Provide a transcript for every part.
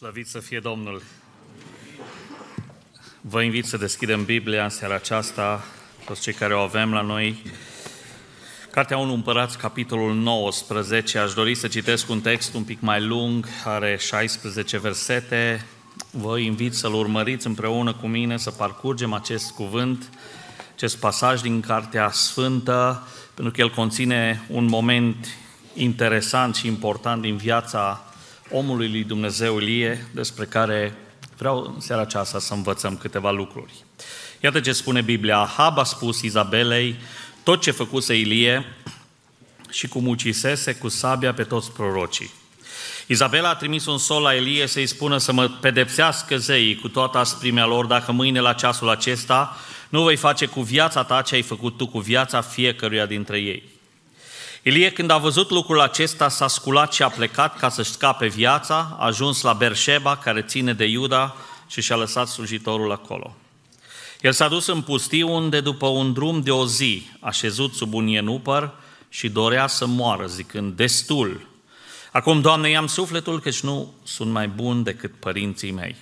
Slăvit să fie Domnul! Vă invit să deschidem Biblia în seara aceasta, toți cei care o avem la noi. Cartea 1 Împărați, capitolul 19. Aș dori să citesc un text un pic mai lung, are 16 versete. Vă invit să-l urmăriți împreună cu mine, să parcurgem acest cuvânt, acest pasaj din Cartea Sfântă, pentru că el conține un moment interesant și important din viața omului lui Dumnezeu Ilie, despre care vreau în seara aceasta să învățăm câteva lucruri. Iată ce spune Biblia. Ahab a spus Izabelei tot ce făcuse Ilie și cum ucisese cu sabia pe toți prorocii. Izabela a trimis un sol la Elie să-i spună să mă pedepsească zeii cu toată asprimea lor dacă mâine la ceasul acesta nu voi face cu viața ta ce ai făcut tu cu viața fiecăruia dintre ei. Ilie, când a văzut lucrul acesta, s-a sculat și a plecat ca să-și scape viața, a ajuns la Berșeba, care ține de Iuda, și și-a lăsat slujitorul acolo. El s-a dus în pustiu unde, după un drum de o zi, a șezut sub un ienupăr și dorea să moară, zicând, destul. Acum, Doamne, i-am sufletul, căci nu sunt mai bun decât părinții mei.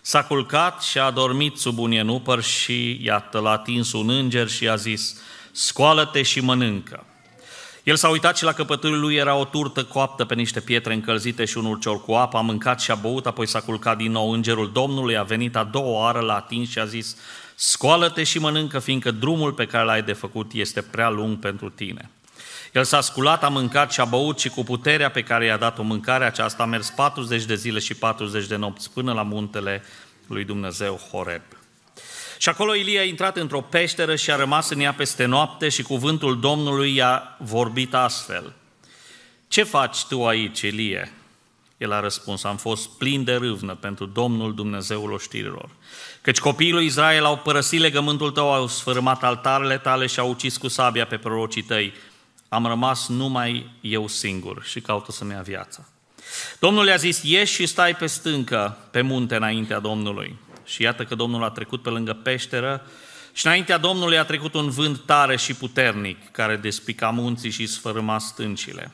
S-a culcat și a dormit sub un ienupăr și iată l-a atins un înger și a zis, scoală-te și mănâncă. El s-a uitat și la căpătâiul lui era o turtă coaptă pe niște pietre încălzite și un urcior cu apă, a mâncat și a băut, apoi s-a culcat din nou. Îngerul Domnului a venit a doua oară, l-a atins și a zis, scoală-te și mănâncă, fiindcă drumul pe care l-ai de făcut este prea lung pentru tine. El s-a sculat, a mâncat și a băut și cu puterea pe care i-a dat-o mâncarea aceasta a mers 40 de zile și 40 de nopți până la muntele lui Dumnezeu Horeb. Și acolo Ilie a intrat într-o peșteră și a rămas în ea peste noapte și cuvântul Domnului i-a vorbit astfel. Ce faci tu aici, Ilie? El a răspuns, am fost plin de râvnă pentru Domnul Dumnezeul oștirilor. Căci copiii lui Israel au părăsit legământul tău, au sfârmat altarele tale și au ucis cu sabia pe prorocii tăi. Am rămas numai eu singur și caută să-mi ia viața. Domnul i-a zis, ieși și stai pe stâncă, pe munte înaintea Domnului. Și iată că Domnul a trecut pe lângă peșteră și înaintea Domnului a trecut un vânt tare și puternic care despica munții și sfărâma stâncile.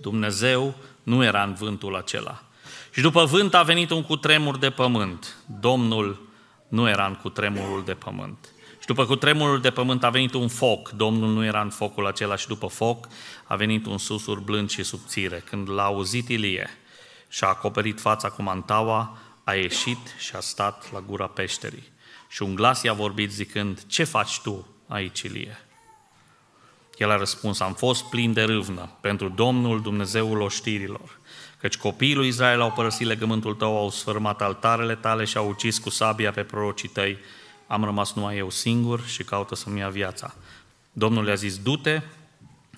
Dumnezeu nu era în vântul acela. Și după vânt a venit un cutremur de pământ. Domnul nu era în cutremurul de pământ. Și după cutremurul de pământ a venit un foc. Domnul nu era în focul acela și după foc a venit un susur blând și subțire. Când l-a auzit Ilie și a acoperit fața cu mantaua, a ieșit și a stat la gura peșterii. Și un glas i-a vorbit zicând, ce faci tu aici, Ilie? El a răspuns, am fost plin de râvnă pentru Domnul Dumnezeul oștirilor, căci copiii lui Israel au părăsit legământul tău, au sfârmat altarele tale și au ucis cu sabia pe prorocii tăi. Am rămas numai eu singur și caută să-mi ia viața. Domnul le-a zis, du-te,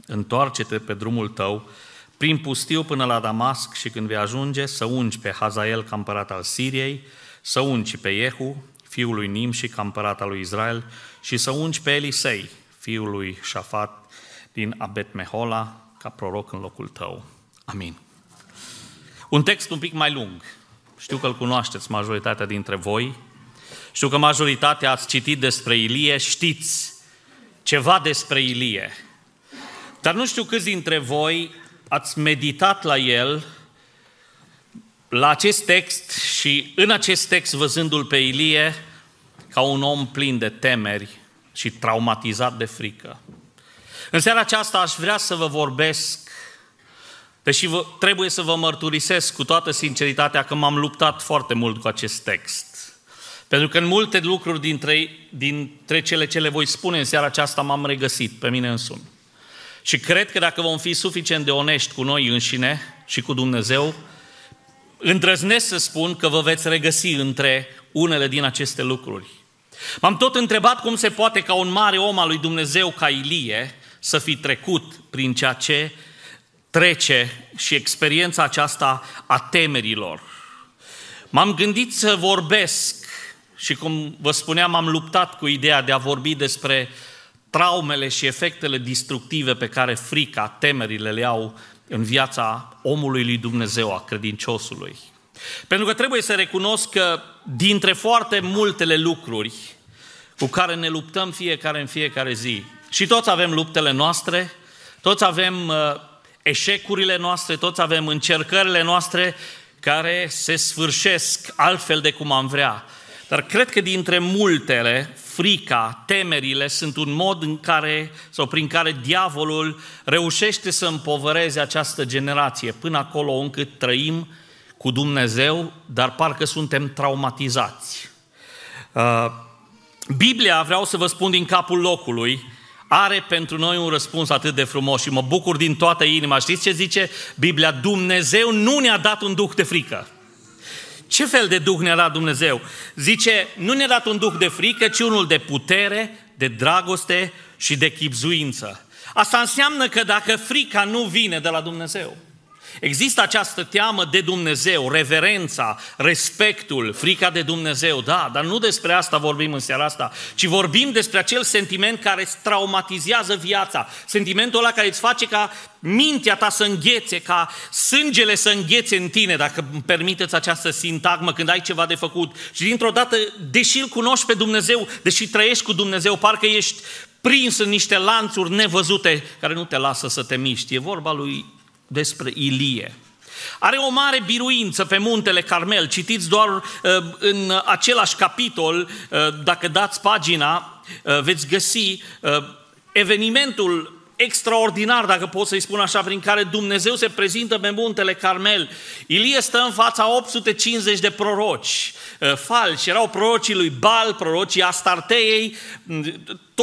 întoarce-te pe drumul tău, prin pustiu până la Damasc și când vei ajunge să ungi pe Hazael ca împărat al Siriei, să ungi pe Jehu, fiul lui Nimși ca împărat al lui Israel și să ungi pe Elisei, fiul lui Șafat din Abet Mehola, ca proroc în locul tău. Amin. Un text un pic mai lung. Știu că îl cunoașteți majoritatea dintre voi. Știu că majoritatea ați citit despre Ilie, știți ceva despre Ilie. Dar nu știu câți dintre voi ați meditat la el, la acest text și în acest text văzându-l pe Ilie ca un om plin de temeri și traumatizat de frică. În seara aceasta aș vrea să vă vorbesc, deși vă, trebuie să vă mărturisesc cu toată sinceritatea că m-am luptat foarte mult cu acest text. Pentru că în multe lucruri dintre, dintre cele ce le voi spune în seara aceasta m-am regăsit pe mine însumi. Și cred că dacă vom fi suficient de onești cu noi înșine și cu Dumnezeu, îndrăznesc să spun că vă veți regăsi între unele din aceste lucruri. M-am tot întrebat cum se poate ca un mare om al lui Dumnezeu ca Ilie să fi trecut prin ceea ce trece și experiența aceasta a temerilor. M-am gândit să vorbesc și cum vă spuneam, am luptat cu ideea de a vorbi despre traumele și efectele destructive pe care frica, temerile le au în viața omului lui Dumnezeu, a credinciosului. Pentru că trebuie să recunosc că dintre foarte multele lucruri cu care ne luptăm fiecare în fiecare zi, și toți avem luptele noastre, toți avem uh, eșecurile noastre, toți avem încercările noastre, care se sfârșesc altfel de cum am vrea. Dar cred că dintre multele, frica, temerile sunt un mod în care sau prin care diavolul reușește să împovăreze această generație până acolo încât trăim cu Dumnezeu, dar parcă suntem traumatizați. Uh, Biblia, vreau să vă spun din capul locului, are pentru noi un răspuns atât de frumos și mă bucur din toată inima. Știți ce zice Biblia? Dumnezeu nu ne-a dat un duh de frică. Ce fel de duh ne-a dat Dumnezeu? Zice, nu ne-a dat un duh de frică, ci unul de putere, de dragoste și de chipzuință. Asta înseamnă că dacă frica nu vine de la Dumnezeu, Există această teamă de Dumnezeu, reverența, respectul, frica de Dumnezeu, da, dar nu despre asta vorbim în seara asta, ci vorbim despre acel sentiment care îți traumatizează viața, sentimentul ăla care îți face ca mintea ta să înghețe, ca sângele să înghețe în tine, dacă îmi permiteți această sintagmă când ai ceva de făcut. Și dintr-o dată, deși îl cunoști pe Dumnezeu, deși trăiești cu Dumnezeu, parcă ești prins în niște lanțuri nevăzute care nu te lasă să te miști. E vorba lui despre Ilie. Are o mare biruință pe muntele Carmel. Citiți doar uh, în același capitol, uh, dacă dați pagina, uh, veți găsi evenimentul extraordinar, dacă pot să-i spun așa, prin care Dumnezeu se prezintă pe muntele Carmel. Ilie stă în fața 850 de proroci falși. Erau prorocii lui Bal, prorocii Astarteei,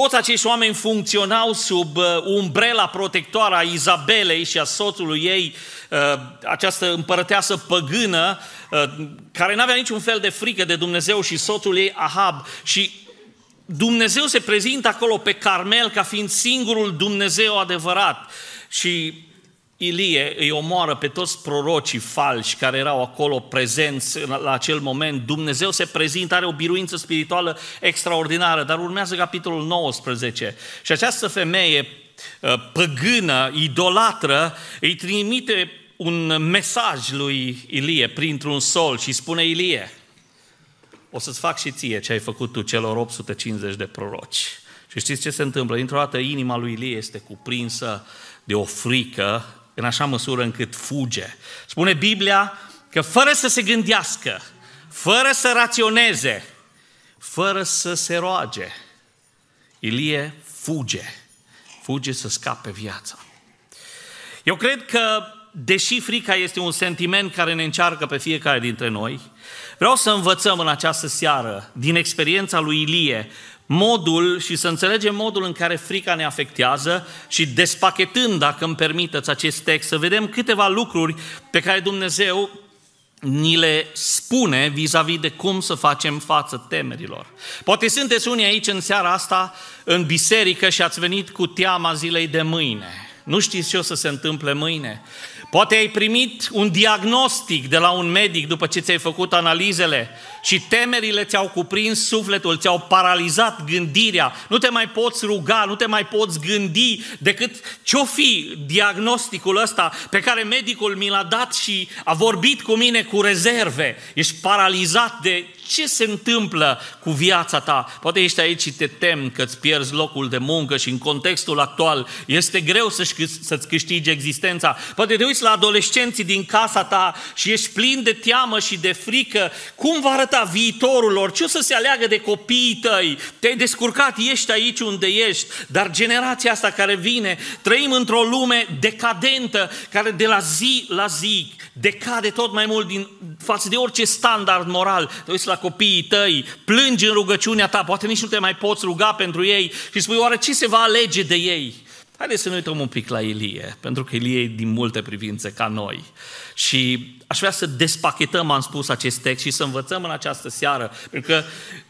toți acești oameni funcționau sub uh, umbrela protectoare a Izabelei și a soțului ei, uh, această împărăteasă păgână, uh, care nu avea niciun fel de frică de Dumnezeu și soțul ei Ahab. Și Dumnezeu se prezintă acolo pe Carmel ca fiind singurul Dumnezeu adevărat. Și Ilie îi omoară pe toți prorocii falși care erau acolo prezenți la acel moment. Dumnezeu se prezintă, are o biruință spirituală extraordinară, dar urmează capitolul 19. Și această femeie uh, păgână, idolatră, îi trimite un mesaj lui Ilie printr-un sol și spune Ilie, o să-ți fac și ție ce ai făcut tu celor 850 de proroci. Și știți ce se întâmplă? Dintr-o dată inima lui Ilie este cuprinsă de o frică în așa măsură încât fuge. Spune Biblia că fără să se gândească, fără să raționeze, fără să se roage, Ilie fuge. Fuge să scape viața. Eu cred că, deși frica este un sentiment care ne încearcă pe fiecare dintre noi, vreau să învățăm în această seară, din experiența lui Ilie, modul și să înțelegem modul în care frica ne afectează și despachetând, dacă îmi permiteți acest text, să vedem câteva lucruri pe care Dumnezeu ni le spune vis-a-vis de cum să facem față temerilor. Poate sunteți unii aici în seara asta, în biserică și ați venit cu teama zilei de mâine. Nu știți ce o să se întâmple mâine. Poate ai primit un diagnostic de la un medic după ce ți-ai făcut analizele și temerile ți-au cuprins sufletul, ți-au paralizat gândirea, nu te mai poți ruga, nu te mai poți gândi decât ce-o fi diagnosticul ăsta pe care medicul mi l-a dat și a vorbit cu mine cu rezerve. Ești paralizat de ce se întâmplă cu viața ta. Poate ești aici și te tem că îți pierzi locul de muncă și în contextul actual este greu să-ți câștigi existența. Poate te uiți la adolescenții din casa ta și ești plin de teamă și de frică. Cum va arăta viitorul lor? Ce o să se aleagă de copiii tăi? Te-ai descurcat, ești aici unde ești, dar generația asta care vine, trăim într-o lume decadentă, care de la zi la zi decade tot mai mult din, față de orice standard moral. Te uiți la copiii tăi, plângi în rugăciunea ta, poate nici nu te mai poți ruga pentru ei și spui, oare ce se va alege de ei? Haideți să ne uităm un pic la Ilie, pentru că Ilie e din multe privințe ca noi. Și aș vrea să despachetăm, am spus, acest text și să învățăm în această seară, pentru că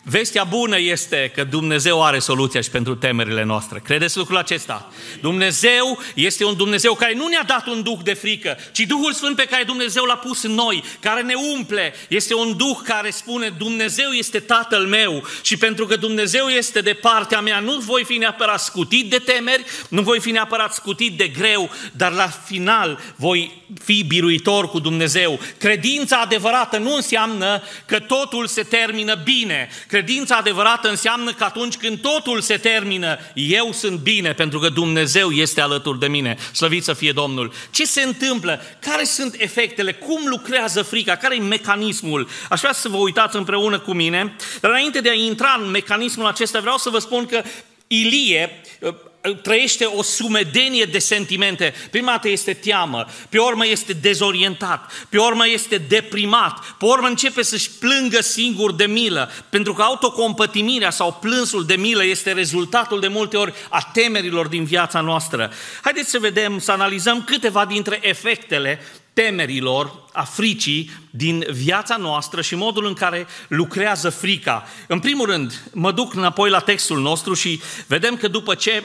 vestea bună este că Dumnezeu are soluția și pentru temerile noastre. Credeți lucrul acesta? Dumnezeu este un Dumnezeu care nu ne-a dat un duh de frică, ci Duhul Sfânt pe care Dumnezeu l-a pus în noi, care ne umple. Este un duh care spune, Dumnezeu este Tatăl meu și pentru că Dumnezeu este de partea mea, nu voi fi neapărat scutit de temeri, nu voi voi fi neapărat scutit de greu, dar la final voi fi biruitor cu Dumnezeu. Credința adevărată nu înseamnă că totul se termină bine. Credința adevărată înseamnă că atunci când totul se termină, eu sunt bine pentru că Dumnezeu este alături de mine. Slăvit să fie Domnul. Ce se întâmplă? Care sunt efectele? Cum lucrează frica? Care e mecanismul? Aș vrea să vă uitați împreună cu mine, dar înainte de a intra în mecanismul acesta, vreau să vă spun că Ilie uh, trăiește o sumedenie de sentimente. Prima dată este teamă, pe urmă este dezorientat, pe urmă este deprimat, pe urmă începe să-și plângă singur de milă, pentru că autocompătimirea sau plânsul de milă este rezultatul de multe ori a temerilor din viața noastră. Haideți să vedem, să analizăm câteva dintre efectele temerilor, a fricii din viața noastră și modul în care lucrează frica. În primul rând, mă duc înapoi la textul nostru și vedem că după ce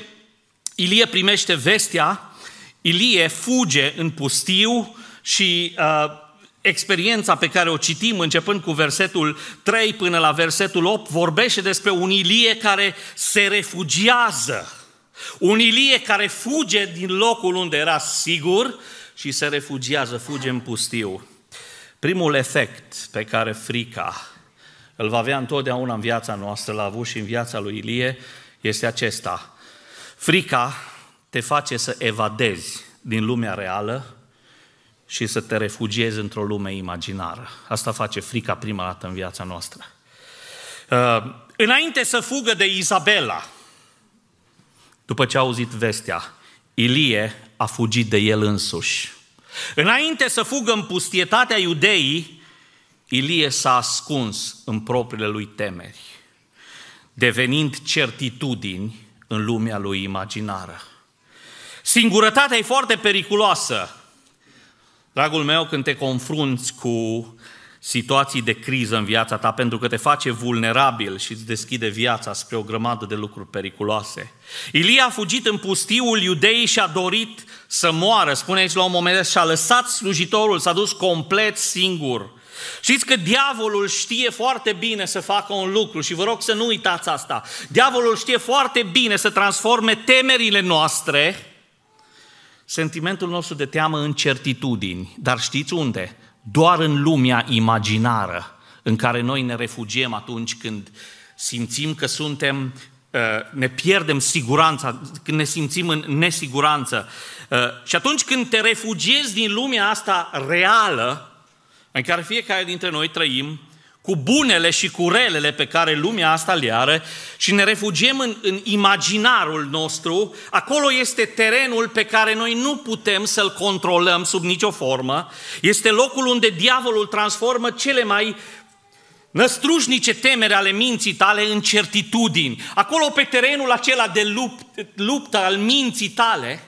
Ilie primește vestea, Ilie fuge în pustiu și uh, experiența pe care o citim începând cu versetul 3 până la versetul 8 vorbește despre un Ilie care se refugiază. Un Ilie care fuge din locul unde era sigur și se refugiază, fuge în pustiu. Primul efect pe care frica îl va avea întotdeauna în viața noastră, l-a avut și în viața lui Ilie, este acesta. Frica te face să evadezi din lumea reală și să te refugiezi într-o lume imaginară. Asta face frica prima dată în viața noastră. Uh, înainte să fugă de Izabela, după ce a auzit vestea, Ilie a fugit de el însuși. Înainte să fugă în pustietatea iudeii, Ilie s-a ascuns în propriile lui temeri, devenind certitudini în lumea lui imaginară. Singurătatea e foarte periculoasă. Dragul meu, când te confrunți cu situații de criză în viața ta pentru că te face vulnerabil și îți deschide viața spre o grămadă de lucruri periculoase. Ilia a fugit în pustiul iudeii și a dorit să moară. Spune aici la un moment dat, și-a lăsat slujitorul, s-a dus complet singur. Știți că diavolul știe foarte bine să facă un lucru și vă rog să nu uitați asta. Diavolul știe foarte bine să transforme temerile noastre, sentimentul nostru de teamă în certitudini. Dar știți unde? doar în lumea imaginară în care noi ne refugiem atunci când simțim că suntem, uh, ne pierdem siguranța, când ne simțim în nesiguranță. Uh, și atunci când te refugiezi din lumea asta reală, în care fiecare dintre noi trăim, cu bunele și cu relele pe care lumea asta le are și ne refugiem în, în imaginarul nostru, acolo este terenul pe care noi nu putem să-l controlăm sub nicio formă, este locul unde diavolul transformă cele mai năstrușnice temere ale minții tale în certitudini. Acolo pe terenul acela de lupt, luptă al minții tale,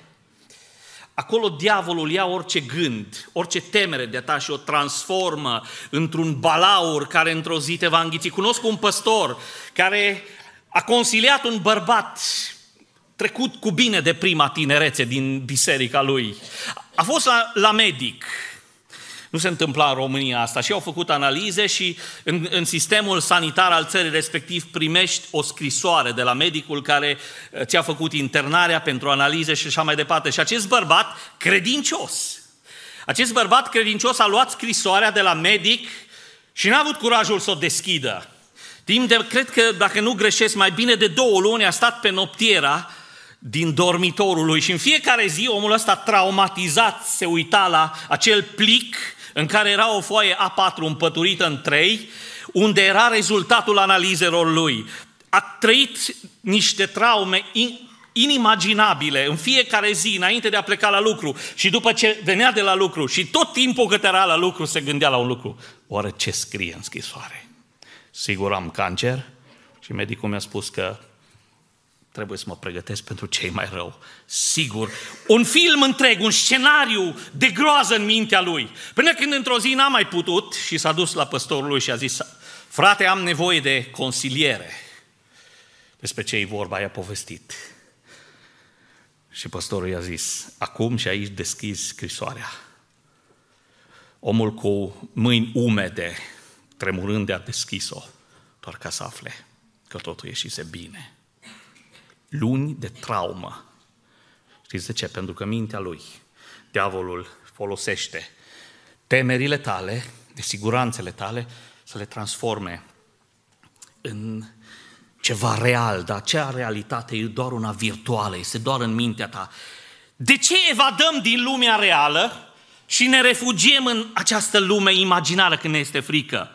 Acolo diavolul ia orice gând, orice temere de-a ta și o transformă într-un balaur care într-o zi te va înghiți. Cunosc un păstor care a consiliat un bărbat trecut cu bine de prima tinerețe din biserica lui. A fost la, la medic nu se întâmpla în România asta și au făcut analize și în, în sistemul sanitar al țării respectiv primești o scrisoare de la medicul care uh, ți-a făcut internarea pentru analize și așa mai departe. Și acest bărbat credincios, acest bărbat credincios a luat scrisoarea de la medic și n-a avut curajul să o deschidă. Timp de, cred că, dacă nu greșesc, mai bine de două luni a stat pe noptiera din dormitorul lui și în fiecare zi omul ăsta traumatizat se uita la acel plic în care era o foaie A4 împăturită în trei, unde era rezultatul analizelor lui. A trăit niște traume inimaginabile în fiecare zi înainte de a pleca la lucru și după ce venea de la lucru și tot timpul cât era la lucru se gândea la un lucru. Oare ce scrie în scrisoare? Sigur am cancer și medicul mi-a spus că trebuie să mă pregătesc pentru cei mai rău. Sigur, un film întreg, un scenariu de groază în mintea lui. Până când într-o zi n-a mai putut și s-a dus la păstorul lui și a zis, frate, am nevoie de consiliere. Despre ce e vorba, i-a povestit. Și păstorul i-a zis, acum și aici deschizi scrisoarea. Omul cu mâini umede, tremurând de a deschis-o, doar ca să afle că totul ieșise bine luni de traumă Știți de ce? Pentru că mintea lui, diavolul folosește temerile tale, de siguranțele tale, să le transforme în ceva real, dar acea realitate e doar una virtuală, este doar în mintea ta. De ce evadăm din lumea reală și ne refugiem în această lume imaginară când ne este frică?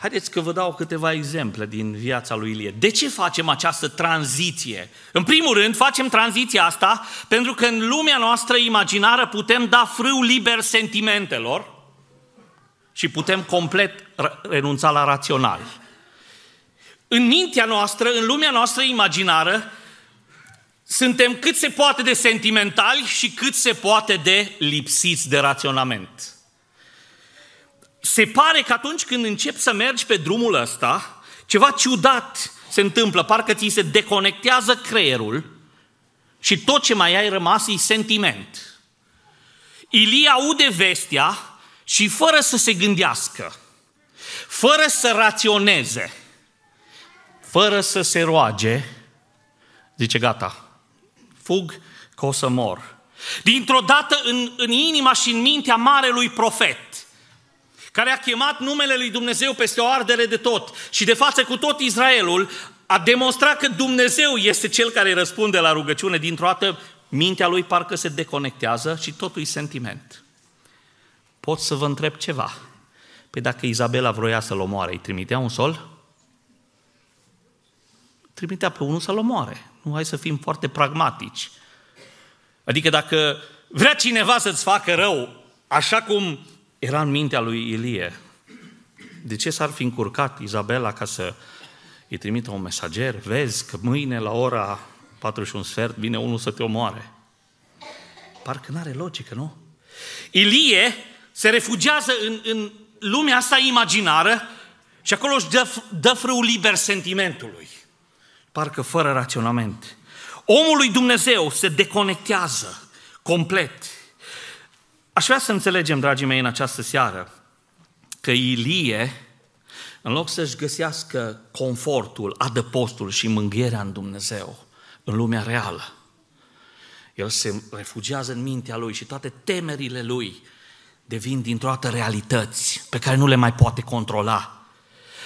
Haideți că vă dau câteva exemple din viața lui Ilie. De ce facem această tranziție? În primul rând, facem tranziția asta pentru că în lumea noastră imaginară putem da frâu liber sentimentelor și putem complet renunța la rațional. În mintea noastră, în lumea noastră imaginară, suntem cât se poate de sentimentali și cât se poate de lipsiți de raționament. Se pare că atunci când începi să mergi pe drumul ăsta, ceva ciudat se întâmplă, parcă ți se deconectează creierul și tot ce mai ai rămas e sentiment. Ilie aude vestea și fără să se gândească, fără să raționeze, fără să se roage, zice gata, fug că o să mor. Dintr-o dată în, în inima și în mintea marelui profet, care a chemat numele lui Dumnezeu peste o ardere de tot și de față cu tot Israelul, a demonstrat că Dumnezeu este cel care răspunde la rugăciune. Dintr-o dată, mintea lui parcă se deconectează și totul e sentiment. Pot să vă întreb ceva. Păi dacă Izabela vroia să-l omoare, îi trimitea un sol? Trimitea pe unul să-l omoare. Nu, hai să fim foarte pragmatici. Adică dacă vrea cineva să-ți facă rău, așa cum era în mintea lui Ilie, de ce s-ar fi încurcat Izabela ca să îi trimită un mesager? Vezi că mâine la ora 41 sfert vine unul să te omoare. Parcă n-are logică, nu? Ilie se refugiază în, în lumea asta imaginară și acolo își dă, dă frâu liber sentimentului parcă fără raționament. Omul lui Dumnezeu se deconectează complet. Aș vrea să înțelegem, dragii mei, în această seară, că Ilie, în loc să-și găsească confortul, adăpostul și mângherea în Dumnezeu, în lumea reală, el se refugiază în mintea lui și toate temerile lui devin dintr-o dată realități pe care nu le mai poate controla.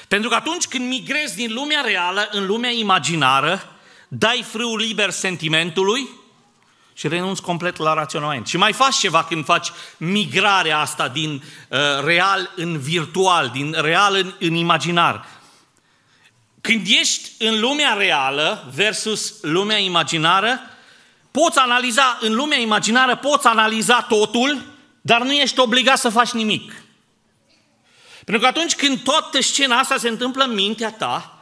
Pentru că atunci când migrezi din lumea reală în lumea imaginară, dai frâul liber sentimentului și renunți complet la raționament. Și mai faci ceva când faci migrarea asta din uh, real în virtual, din real în, în imaginar. Când ești în lumea reală versus lumea imaginară, poți analiza, în lumea imaginară poți analiza totul, dar nu ești obligat să faci nimic. Pentru că atunci când toată scena asta se întâmplă în mintea ta,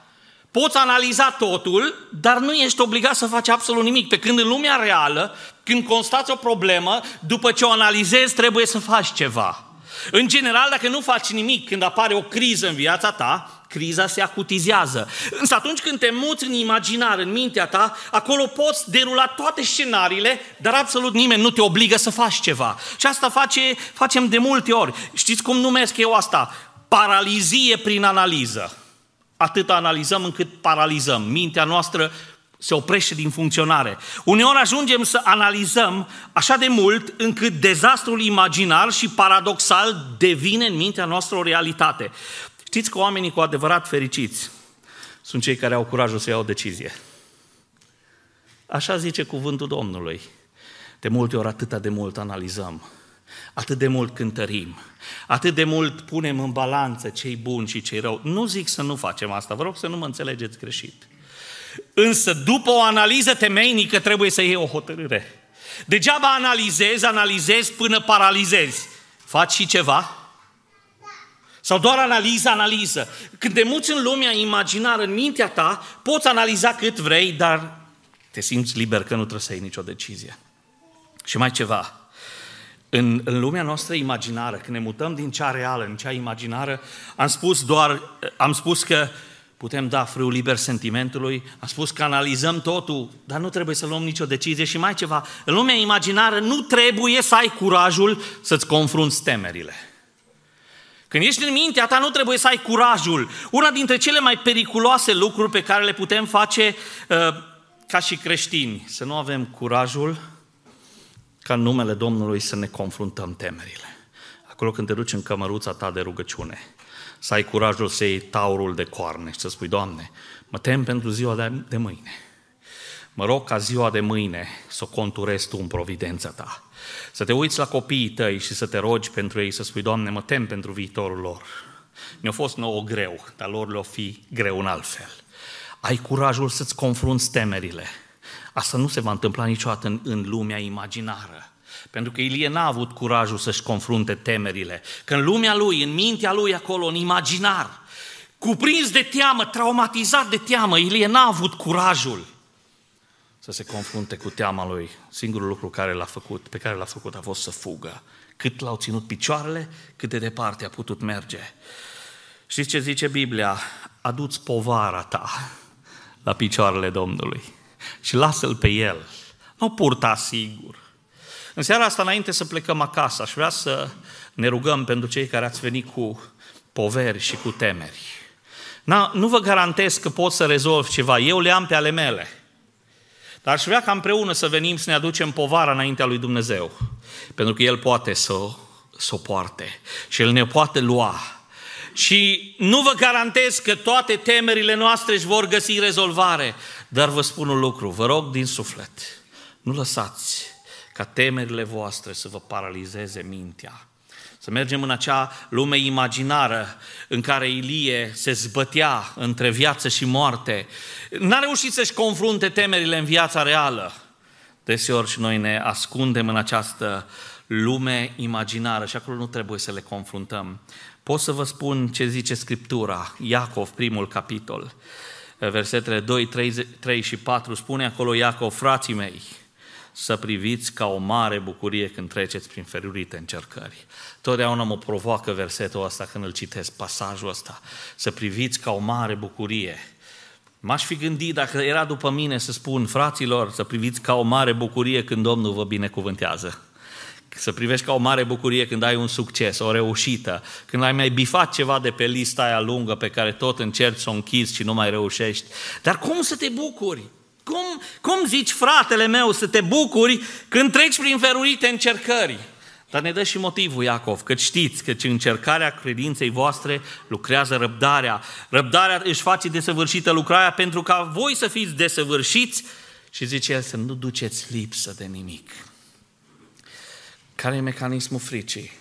poți analiza totul, dar nu ești obligat să faci absolut nimic. Pe când în lumea reală, când constați o problemă, după ce o analizezi, trebuie să faci ceva. În general, dacă nu faci nimic când apare o criză în viața ta, criza se acutizează. Însă atunci când te muți în imaginar, în mintea ta, acolo poți derula toate scenariile, dar absolut nimeni nu te obligă să faci ceva. Și asta face, facem de multe ori. Știți cum numesc eu asta? paralizie prin analiză. Atât analizăm încât paralizăm. Mintea noastră se oprește din funcționare. Uneori ajungem să analizăm așa de mult încât dezastrul imaginar și paradoxal devine în mintea noastră o realitate. Știți că oamenii cu adevărat fericiți sunt cei care au curajul să iau o decizie. Așa zice cuvântul Domnului. De multe ori atâta de mult analizăm atât de mult cântărim, atât de mult punem în balanță cei buni și cei rău. Nu zic să nu facem asta, vă rog să nu mă înțelegeți greșit. Însă după o analiză temeinică trebuie să iei o hotărâre. Degeaba analizezi, analizezi până paralizezi. Faci și ceva? Sau doar analiză, analiză. Când te muți în lumea imaginară, în mintea ta, poți analiza cât vrei, dar te simți liber că nu trebuie să iei nicio decizie. Și mai ceva, în, în lumea noastră imaginară, când ne mutăm din cea reală în cea imaginară, am spus doar, am spus că putem da frâu liber sentimentului, am spus că analizăm totul, dar nu trebuie să luăm nicio decizie și mai ceva. În lumea imaginară nu trebuie să ai curajul să-ți confrunți temerile. Când ești în mintea ta, nu trebuie să ai curajul. Una dintre cele mai periculoase lucruri pe care le putem face uh, ca și creștini, să nu avem curajul ca în numele Domnului să ne confruntăm temerile. Acolo când te duci în cămăruța ta de rugăciune, să ai curajul să iei taurul de coarne și să spui, Doamne, mă tem pentru ziua de, de mâine. Mă rog ca ziua de mâine să o conturezi Tu în providența Ta. Să te uiți la copiii tăi și să te rogi pentru ei, să spui, Doamne, mă tem pentru viitorul lor. Mi-a fost nouă greu, dar lor le-o fi greu în altfel. Ai curajul să-ți confrunți temerile. Asta nu se va întâmpla niciodată în, în lumea imaginară. Pentru că Ilie n-a avut curajul să-și confrunte temerile. Că în lumea lui, în mintea lui acolo, în imaginar, cuprins de teamă, traumatizat de teamă, Ilie n-a avut curajul să se confrunte cu teama lui. Singurul lucru care l-a făcut, pe care l-a făcut a fost să fugă. Cât l-au ținut picioarele, cât de departe a putut merge. Știți ce zice Biblia? Aduți povara ta la picioarele Domnului și lasă-l pe el. Nu purta sigur. În seara asta, înainte să plecăm acasă, aș vrea să ne rugăm pentru cei care ați venit cu poveri și cu temeri. Na, nu vă garantez că pot să rezolv ceva. Eu le am pe ale mele. Dar aș vrea ca împreună să venim să ne aducem povara înaintea lui Dumnezeu. Pentru că El poate să, să o poarte. Și El ne poate lua. Și nu vă garantez că toate temerile noastre își vor găsi rezolvare. Dar vă spun un lucru, vă rog din suflet, nu lăsați ca temerile voastre să vă paralizeze mintea. Să mergem în acea lume imaginară în care Ilie se zbătea între viață și moarte. N-a reușit să-și confrunte temerile în viața reală. Deseori și noi ne ascundem în această lume imaginară și acolo nu trebuie să le confruntăm. Pot să vă spun ce zice Scriptura, Iacov, primul capitol, versetele 2, 3, 3 și 4, spune acolo Iacov, frații mei, să priviți ca o mare bucurie când treceți prin ferurite încercări. Totdeauna mă provoacă versetul ăsta când îl citesc, pasajul ăsta. Să priviți ca o mare bucurie. M-aș fi gândit dacă era după mine să spun, fraților, să priviți ca o mare bucurie când Domnul vă binecuvântează. Să privești ca o mare bucurie când ai un succes, o reușită, când ai mai bifat ceva de pe lista aia lungă pe care tot încerci să o închizi și nu mai reușești. Dar cum să te bucuri? Cum, cum zici, fratele meu, să te bucuri când treci prin ferurite încercări? Dar ne dă și motivul Iacov, că știți că încercarea credinței voastre lucrează răbdarea. Răbdarea își face desăvârșită lucrarea pentru ca voi să fiți desăvârșiți și zice el să nu duceți lipsă de nimic. Care e mecanismul fricii?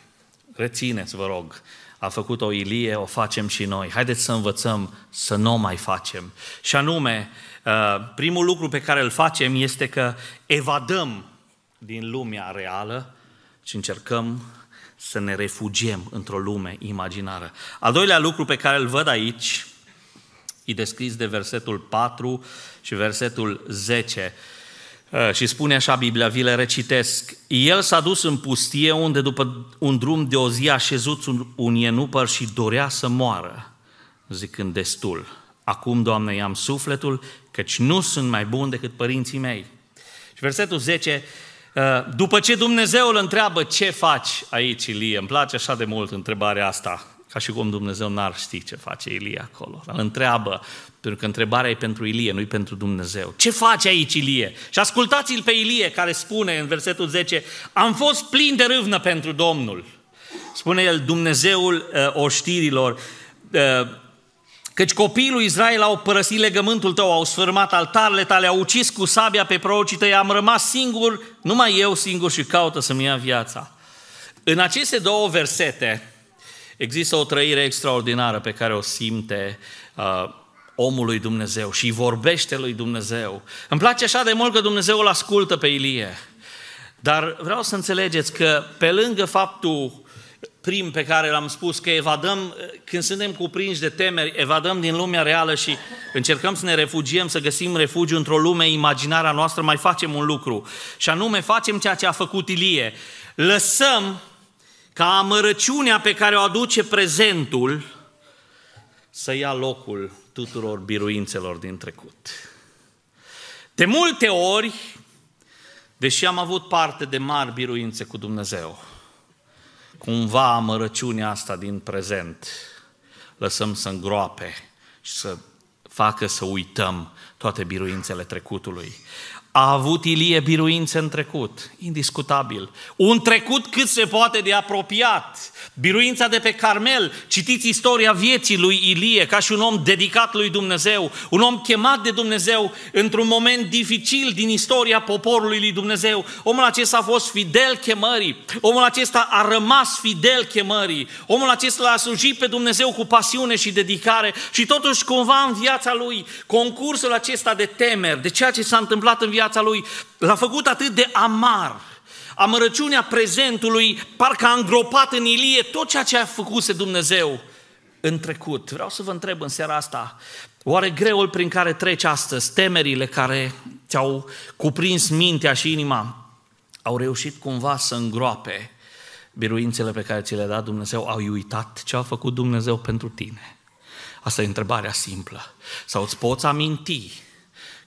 Rețineți, vă rog. A făcut-o Ilie, o facem și noi. Haideți să învățăm să nu mai facem. Și anume, uh, primul lucru pe care îl facem este că evadăm din lumea reală și încercăm să ne refugiem într-o lume imaginară. Al doilea lucru pe care îl văd aici, e descris de versetul 4 și versetul 10, uh, și spune așa Biblia, vi le recitesc. El s-a dus în pustie unde după un drum de o zi a șezut un ienupăr și dorea să moară, zicând destul. Acum, Doamne, i-am sufletul, căci nu sunt mai bun decât părinții mei. Și versetul 10, uh, după ce Dumnezeu îl întreabă ce faci aici, Ilie, îmi place așa de mult întrebarea asta, ca și cum Dumnezeu n-ar ști ce face Ilie acolo. Îl întreabă, pentru că întrebarea e pentru Ilie, nu e pentru Dumnezeu. Ce face aici Ilie? Și ascultați-l pe Ilie care spune în versetul 10, am fost plin de râvnă pentru Domnul. Spune el, Dumnezeul uh, oștirilor, uh, căci copiii lui Israel au părăsit legământul tău, au sfârmat altarele tale, au ucis cu sabia pe prorocii tăi, am rămas singur, numai eu singur și caută să-mi ia viața. În aceste două versete, Există o trăire extraordinară pe care o simte uh, omul lui Dumnezeu și vorbește lui Dumnezeu. Îmi place așa de mult că Dumnezeu îl ascultă pe Ilie. Dar vreau să înțelegeți că pe lângă faptul prim pe care l-am spus, că evadăm, când suntem cuprinși de temeri, evadăm din lumea reală și încercăm să ne refugiem, să găsim refugiu într-o lume imaginară a noastră, mai facem un lucru. Și anume, facem ceea ce a făcut Ilie. Lăsăm ca amărăciunea pe care o aduce prezentul să ia locul tuturor biruințelor din trecut. De multe ori, deși am avut parte de mari biruințe cu Dumnezeu, cumva amărăciunea asta din prezent lăsăm să îngroape și să facă să uităm toate biruințele trecutului. A avut Ilie biruințe în trecut, indiscutabil. Un trecut cât se poate de apropiat. Biruința de pe Carmel, citiți istoria vieții lui Ilie ca și un om dedicat lui Dumnezeu, un om chemat de Dumnezeu într-un moment dificil din istoria poporului lui Dumnezeu. Omul acesta a fost fidel chemării, omul acesta a rămas fidel chemării, omul acesta l-a slujit pe Dumnezeu cu pasiune și dedicare și totuși cumva în viața lui concursul acesta de temeri, de ceea ce s-a întâmplat în viața lui, l-a făcut atât de amar amărăciunea prezentului parcă a îngropat în Ilie tot ceea ce a făcuse Dumnezeu în trecut. Vreau să vă întreb în seara asta, oare greul prin care treci astăzi, temerile care ți-au cuprins mintea și inima, au reușit cumva să îngroape biruințele pe care ți le-a dat Dumnezeu? Au uitat ce a făcut Dumnezeu pentru tine? Asta e întrebarea simplă. Sau îți poți aminti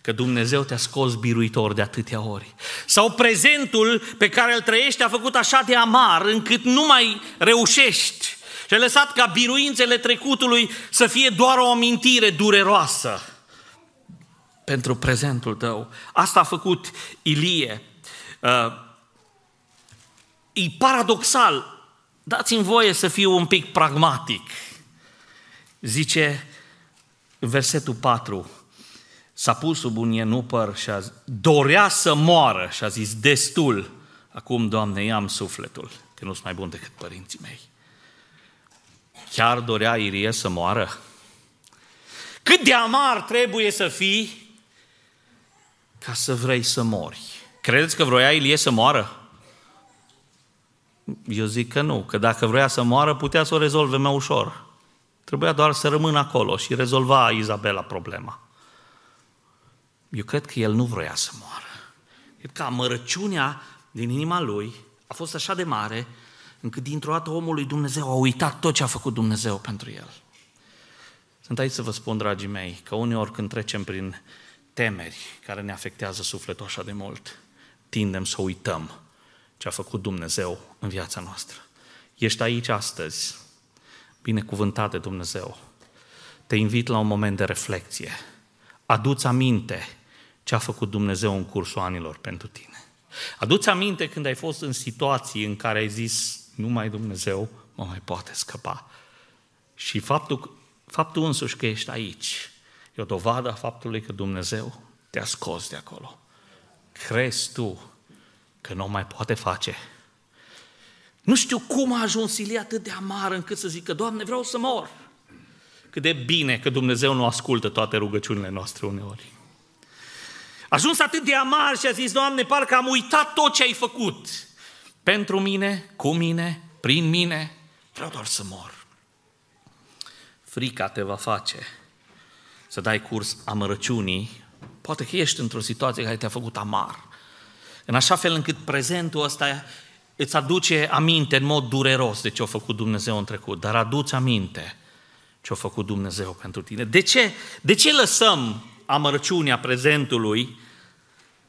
că Dumnezeu te-a scos biruitor de atâtea ori. Sau prezentul pe care îl trăiești a făcut așa de amar încât nu mai reușești și ai lăsat ca biruințele trecutului să fie doar o amintire dureroasă pentru prezentul tău. Asta a făcut Ilie. Uh, e paradoxal, dați-mi voie să fiu un pic pragmatic. Zice versetul 4, s-a pus sub un ienupăr și a, dorea să moară și a zis, destul, acum, Doamne, i-am sufletul, că nu sunt mai bun decât părinții mei. Chiar dorea Irie să moară? Cât de amar trebuie să fii ca să vrei să mori? Credeți că vroia Ilie să moară? Eu zic că nu, că dacă vrea să moară, putea să o rezolve mai ușor. Trebuia doar să rămână acolo și rezolva Izabela problema. Eu cred că el nu vroia să moară. Cred că amărăciunea din inima lui a fost așa de mare încât dintr-o dată omul lui Dumnezeu a uitat tot ce a făcut Dumnezeu pentru el. Sunt aici să vă spun, dragii mei, că uneori când trecem prin temeri care ne afectează sufletul așa de mult, tindem să uităm ce a făcut Dumnezeu în viața noastră. Ești aici astăzi, binecuvântat de Dumnezeu. Te invit la un moment de reflexie. Aduți aminte ce a făcut Dumnezeu în cursul anilor pentru tine. Aduți aminte când ai fost în situații în care ai zis, numai Dumnezeu mă mai poate scăpa. Și faptul, faptul însuși că ești aici e o dovadă a faptului că Dumnezeu te-a scos de acolo. Crezi tu că nu mai poate face? Nu știu cum a ajuns Ilie atât de amar încât să zică, Doamne, vreau să mor. Cât de bine că Dumnezeu nu ascultă toate rugăciunile noastre uneori ajuns atât de amar și a zis, Doamne, parcă am uitat tot ce ai făcut. Pentru mine, cu mine, prin mine, vreau doar să mor. Frica te va face să dai curs amărăciunii. Poate că ești într-o situație care te-a făcut amar. În așa fel încât prezentul ăsta îți aduce aminte în mod dureros de ce a făcut Dumnezeu în trecut, dar aduți aminte ce a făcut Dumnezeu pentru tine. De ce, de ce lăsăm amărăciunea prezentului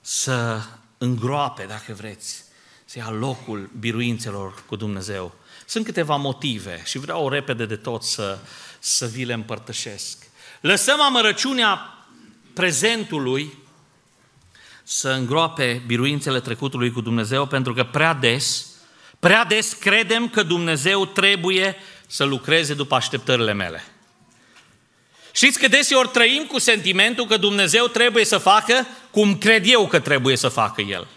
să îngroape, dacă vreți, să ia locul biruințelor cu Dumnezeu. Sunt câteva motive și vreau repede de tot să, să vi le împărtășesc. Lăsăm amărăciunea prezentului să îngroape biruințele trecutului cu Dumnezeu, pentru că prea des, prea des credem că Dumnezeu trebuie să lucreze după așteptările mele. Știți că deseori trăim cu sentimentul că Dumnezeu trebuie să facă cum cred eu că trebuie să facă El.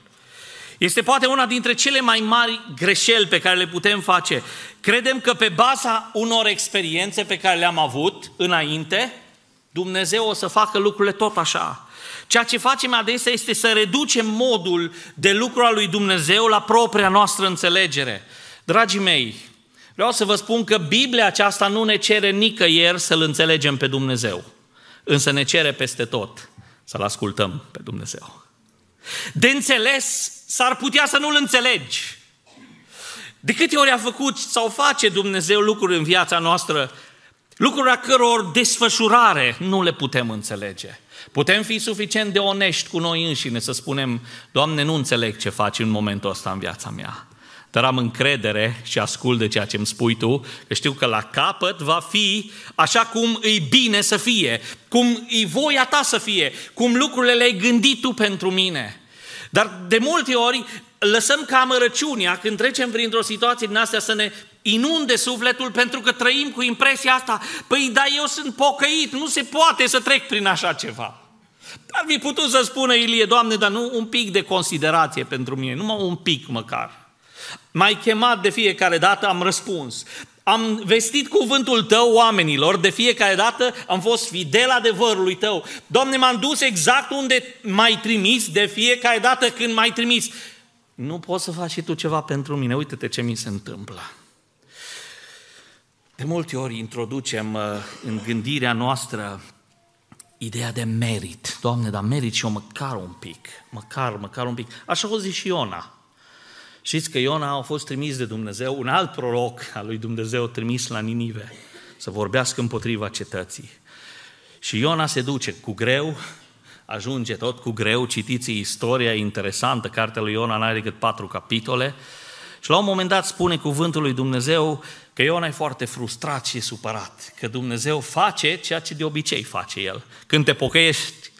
Este poate una dintre cele mai mari greșeli pe care le putem face. Credem că pe baza unor experiențe pe care le-am avut înainte, Dumnezeu o să facă lucrurile tot așa. Ceea ce facem adesea este să reducem modul de lucru al lui Dumnezeu la propria noastră înțelegere. Dragii mei, Vreau să vă spun că Biblia aceasta nu ne cere nicăieri să-L înțelegem pe Dumnezeu, însă ne cere peste tot să-L ascultăm pe Dumnezeu. De înțeles, s-ar putea să nu-L înțelegi. De câte ori a făcut sau face Dumnezeu lucruri în viața noastră, lucruri a căror desfășurare nu le putem înțelege. Putem fi suficient de onești cu noi înșine să spunem, Doamne, nu înțeleg ce faci în momentul ăsta în viața mea dar am încredere și ascult de ceea ce îmi spui tu, că știu că la capăt va fi așa cum îi bine să fie, cum îi voia ta să fie, cum lucrurile le-ai gândit tu pentru mine. Dar de multe ori lăsăm ca amărăciunea, când trecem printr-o situație din astea, să ne inunde sufletul pentru că trăim cu impresia asta, păi da, eu sunt pocăit, nu se poate să trec prin așa ceva. Ar fi putut să spună Ilie, Doamne, dar nu un pic de considerație pentru mine, numai un pic măcar. M-ai chemat de fiecare dată, am răspuns. Am vestit cuvântul tău oamenilor, de fiecare dată am fost fidel adevărului tău. Doamne, m-am dus exact unde m-ai trimis de fiecare dată când m-ai trimis. Nu poți să faci și tu ceva pentru mine, uite-te ce mi se întâmplă. De multe ori introducem uh, în gândirea noastră ideea de merit. Doamne, dar merit și eu măcar un pic, măcar, măcar un pic. Așa o zis și Iona. Știți că Iona a fost trimis de Dumnezeu, un alt proroc al lui Dumnezeu trimis la Ninive să vorbească împotriva cetății. Și Iona se duce cu greu, ajunge tot cu greu, citiți istoria interesantă, cartea lui Iona n-are decât patru capitole, și la un moment dat spune cuvântul lui Dumnezeu că Iona e foarte frustrat și supărat, că Dumnezeu face ceea ce de obicei face El. Când te pocăiești,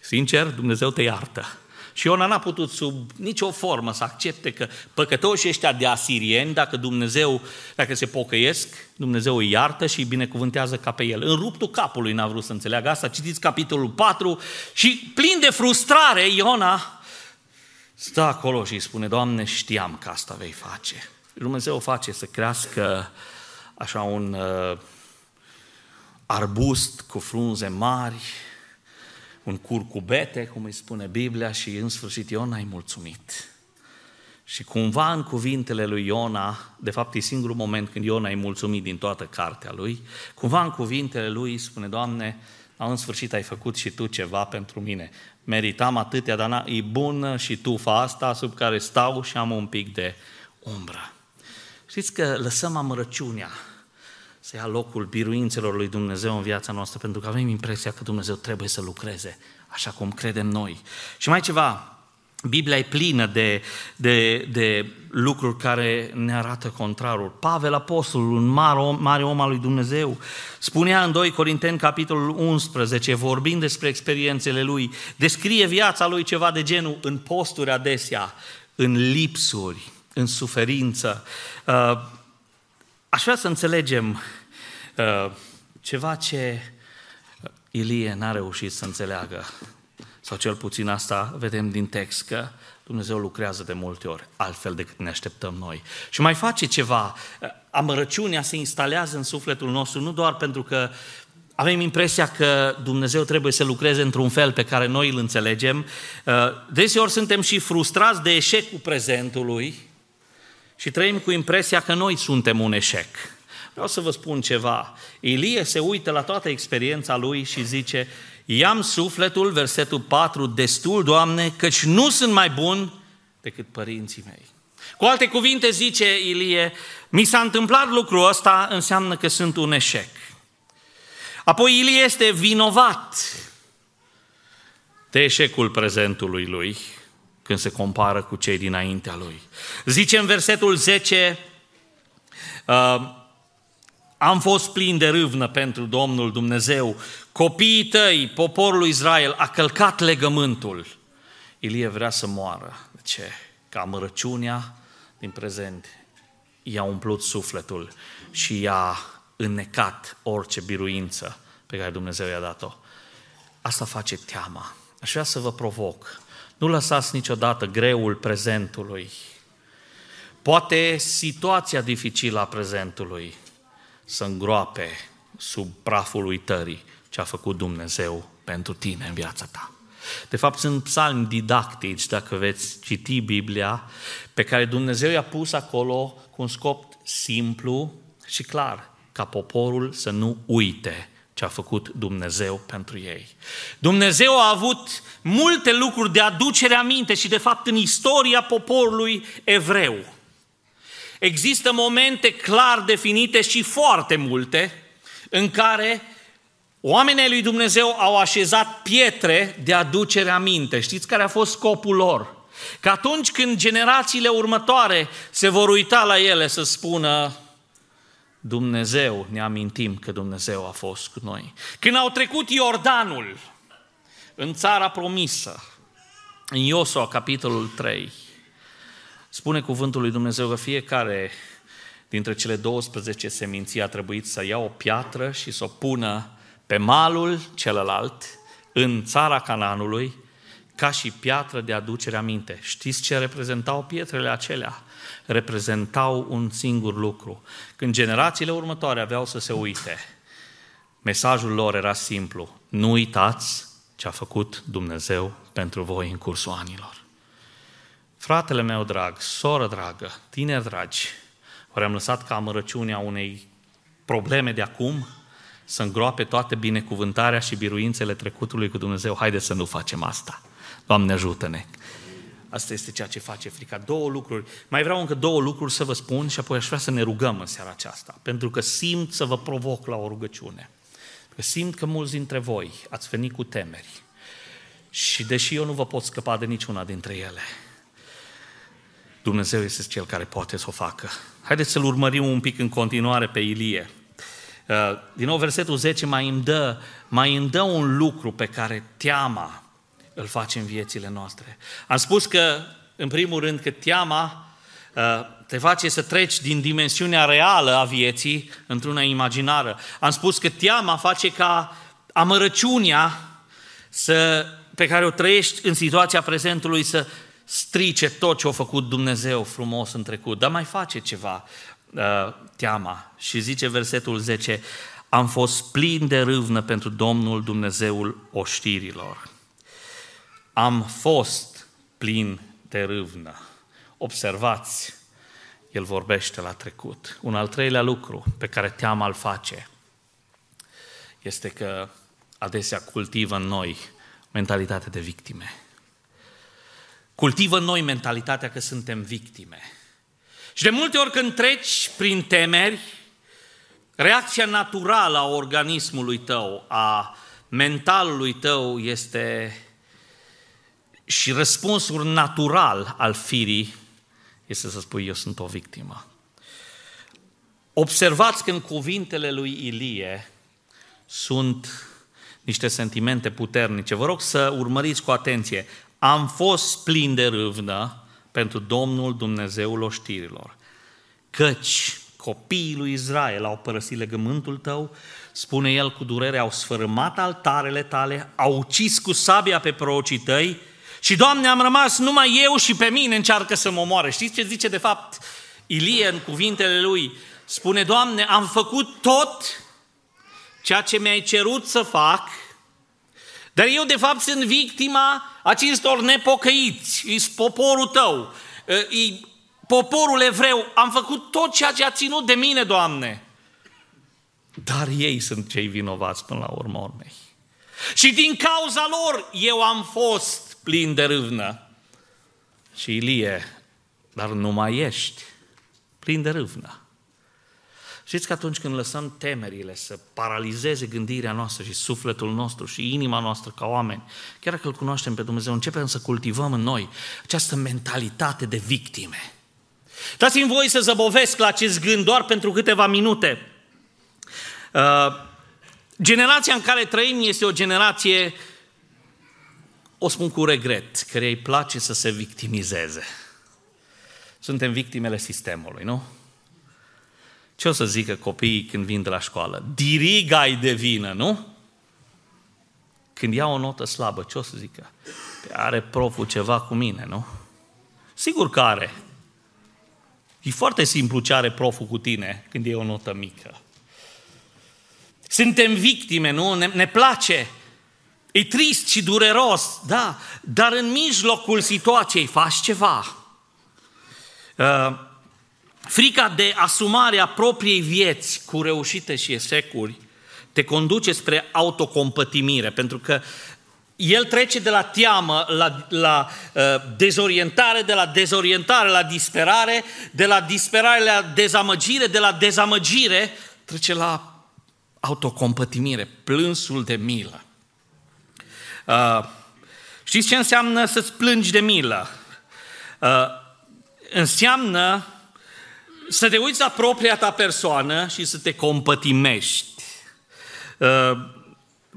sincer, Dumnezeu te iartă. Și Iona n-a putut sub nicio formă să accepte că păcătoșii ăștia de asirieni, dacă Dumnezeu, dacă se pocăiesc, Dumnezeu îi iartă și îi binecuvântează ca pe el. În ruptul capului n-a vrut să înțeleagă asta. Citiți capitolul 4 și plin de frustrare, Iona stă acolo și îi spune, Doamne, știam că asta vei face. Dumnezeu face să crească așa un uh, arbust cu frunze mari, un curcubete, cum îi spune Biblia, și în sfârșit Iona ai mulțumit. Și cumva în cuvintele lui Iona, de fapt e singurul moment când Iona ai mulțumit din toată cartea lui, cumva în cuvintele lui spune, Doamne, în sfârșit ai făcut și tu ceva pentru mine. Meritam atâtea, dar e bună și tu fa asta sub care stau și am un pic de umbră. Știți că lăsăm amărăciunea să ia locul biruințelor lui Dumnezeu în viața noastră, pentru că avem impresia că Dumnezeu trebuie să lucreze așa cum credem noi. Și mai ceva, Biblia e plină de, de, de lucruri care ne arată contrarul. Pavel Apostolul, un mare om, mare om al lui Dumnezeu, spunea în 2 Corinteni, capitolul 11, vorbind despre experiențele lui, descrie viața lui ceva de genul în posturi adesea, în lipsuri, în suferință. Uh, Aș vrea să înțelegem uh, ceva ce Ilie n-a reușit să înțeleagă, sau cel puțin asta vedem din text, că Dumnezeu lucrează de multe ori altfel decât ne așteptăm noi. Și mai face ceva, amărăciunea se instalează în sufletul nostru nu doar pentru că avem impresia că Dumnezeu trebuie să lucreze într-un fel pe care noi îl înțelegem. Uh, deseori suntem și frustrați de eșecul prezentului, și trăim cu impresia că noi suntem un eșec. Vreau să vă spun ceva. Ilie se uită la toată experiența lui și zice, i-am sufletul, versetul 4, destul, Doamne, căci nu sunt mai bun decât părinții mei. Cu alte cuvinte zice Ilie, mi s-a întâmplat lucrul ăsta, înseamnă că sunt un eșec. Apoi Ilie este vinovat de eșecul prezentului lui când se compară cu cei dinaintea lui. Zice în versetul 10, uh, am fost plin de râvnă pentru Domnul Dumnezeu. Copiii tăi, poporul Israel, a călcat legământul. Ilie vrea să moară. De ce? Că amărăciunea din prezent i-a umplut sufletul și i-a înnecat orice biruință pe care Dumnezeu i-a dat-o. Asta face teama. Aș vrea să vă provoc nu lăsați niciodată greul prezentului. Poate situația dificilă a prezentului să îngroape sub praful uitării ce a făcut Dumnezeu pentru tine în viața ta. De fapt, sunt psalmi didactici, dacă veți citi Biblia, pe care Dumnezeu i-a pus acolo cu un scop simplu și clar, ca poporul să nu uite ce a făcut Dumnezeu pentru ei. Dumnezeu a avut multe lucruri de aducere aminte și de fapt în istoria poporului evreu. Există momente clar definite și foarte multe în care oamenii lui Dumnezeu au așezat pietre de aducere aminte. Știți care a fost scopul lor? Că atunci când generațiile următoare se vor uita la ele să spună Dumnezeu, ne amintim că Dumnezeu a fost cu noi. Când au trecut Iordanul în țara promisă, în Iosua, capitolul 3, spune cuvântul lui Dumnezeu că fiecare dintre cele 12 seminții a trebuit să ia o piatră și să o pună pe malul celălalt, în țara Cananului, ca și piatră de aducere aminte. Știți ce reprezentau pietrele acelea? Reprezentau un singur lucru. Când generațiile următoare aveau să se uite, mesajul lor era simplu. Nu uitați ce a făcut Dumnezeu pentru voi în cursul anilor. Fratele meu drag, soră dragă, tineri dragi, ori am lăsat ca amărăciunea unei probleme de acum să îngroape toate binecuvântarea și biruințele trecutului cu Dumnezeu. Haideți să nu facem asta. Doamne ajută-ne! Asta este ceea ce face frica. Două lucruri. Mai vreau încă două lucruri să vă spun și apoi aș vrea să ne rugăm în seara aceasta. Pentru că simt să vă provoc la o rugăciune. Că simt că mulți dintre voi ați venit cu temeri. Și deși eu nu vă pot scăpa de niciuna dintre ele, Dumnezeu este Cel care poate să o facă. Haideți să-L urmărim un pic în continuare pe Ilie. Uh, din nou, versetul 10 mai îmi, dă, mai îmi dă un lucru pe care teama îl face în viețile noastre. Am spus că, în primul rând, că teama uh, te face să treci din dimensiunea reală a vieții într-una imaginară. Am spus că teama face ca amărăciunea să, pe care o trăiești în situația prezentului să strice tot ce a făcut Dumnezeu frumos în trecut, dar mai face ceva uh, teama. Și zice versetul 10, am fost plin de râvnă pentru Domnul Dumnezeul oștirilor. Am fost plin de râvnă. Observați, el vorbește la trecut. Un al treilea lucru pe care teama îl face este că adesea cultivă în noi mentalitate de victime. Cultivă în noi mentalitatea că suntem victime. Și de multe ori când treci prin temeri, reacția naturală a organismului tău, a mentalului tău este și răspunsul natural al firii este să spui eu sunt o victimă. Observați că în cuvintele lui Ilie sunt niște sentimente puternice. Vă rog să urmăriți cu atenție. Am fost plin de râvnă pentru Domnul Dumnezeul oștirilor, căci copiii lui Israel au părăsit legământul tău, spune el cu durere, au sfărâmat altarele tale, au ucis cu sabia pe prorocii tăi și, Doamne, am rămas numai eu și pe mine încearcă să mă omoare. Știți ce zice de fapt Ilie în cuvintele lui? Spune, Doamne, am făcut tot ceea ce mi-ai cerut să fac, dar eu de fapt sunt victima acestor nepocăiți, e poporul tău, e poporul evreu, am făcut tot ceea ce a ținut de mine, Doamne. Dar ei sunt cei vinovați până la urmă urmei. Și din cauza lor eu am fost plin de râvnă. Și Ilie, dar nu mai ești plin de râvnă. Știți că atunci când lăsăm temerile să paralizeze gândirea noastră și sufletul nostru și inima noastră ca oameni, chiar dacă îl cunoaștem pe Dumnezeu, începem să cultivăm în noi această mentalitate de victime. Dați-mi voi să zăbovesc la acest gând doar pentru câteva minute. Uh, generația în care trăim este o generație, o spun cu regret, care îi place să se victimizeze. Suntem victimele sistemului, nu? Ce o să zică copiii când vin de la școală? Dirigai de vină, nu? Când ia o notă slabă, ce o să zică? Păi are proful ceva cu mine, nu? Sigur că are. E foarte simplu ce are proful cu tine când e o notă mică. Suntem victime, nu? Ne, ne place. E trist și dureros, da, dar în mijlocul situației faci ceva. Uh, Frica de asumare a propriei vieți cu reușite și eșecuri te conduce spre autocompătimire, pentru că el trece de la teamă la, la uh, dezorientare, de la dezorientare la disperare, de la disperare la dezamăgire, de la dezamăgire trece la autocompătimire, plânsul de milă. Uh, știți ce înseamnă să-ți plângi de milă? uh, înseamnă să te uiți la propria ta persoană și să te compătimești. Uh,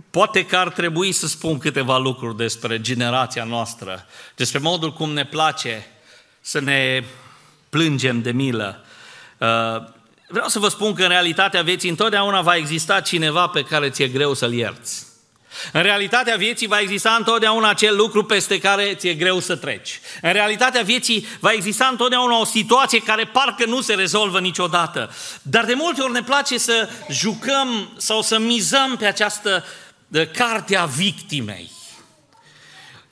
poate că ar trebui să spun câteva lucruri despre generația noastră, despre modul cum ne place să ne plângem de milă. Uh, vreau să vă spun că în realitatea vieții întotdeauna va exista cineva pe care ți-e greu să-l ierți. În realitatea vieții va exista întotdeauna acel lucru peste care ți-e greu să treci. În realitatea vieții va exista întotdeauna o situație care parcă nu se rezolvă niciodată. Dar de multe ori ne place să jucăm sau să mizăm pe această carte a victimei.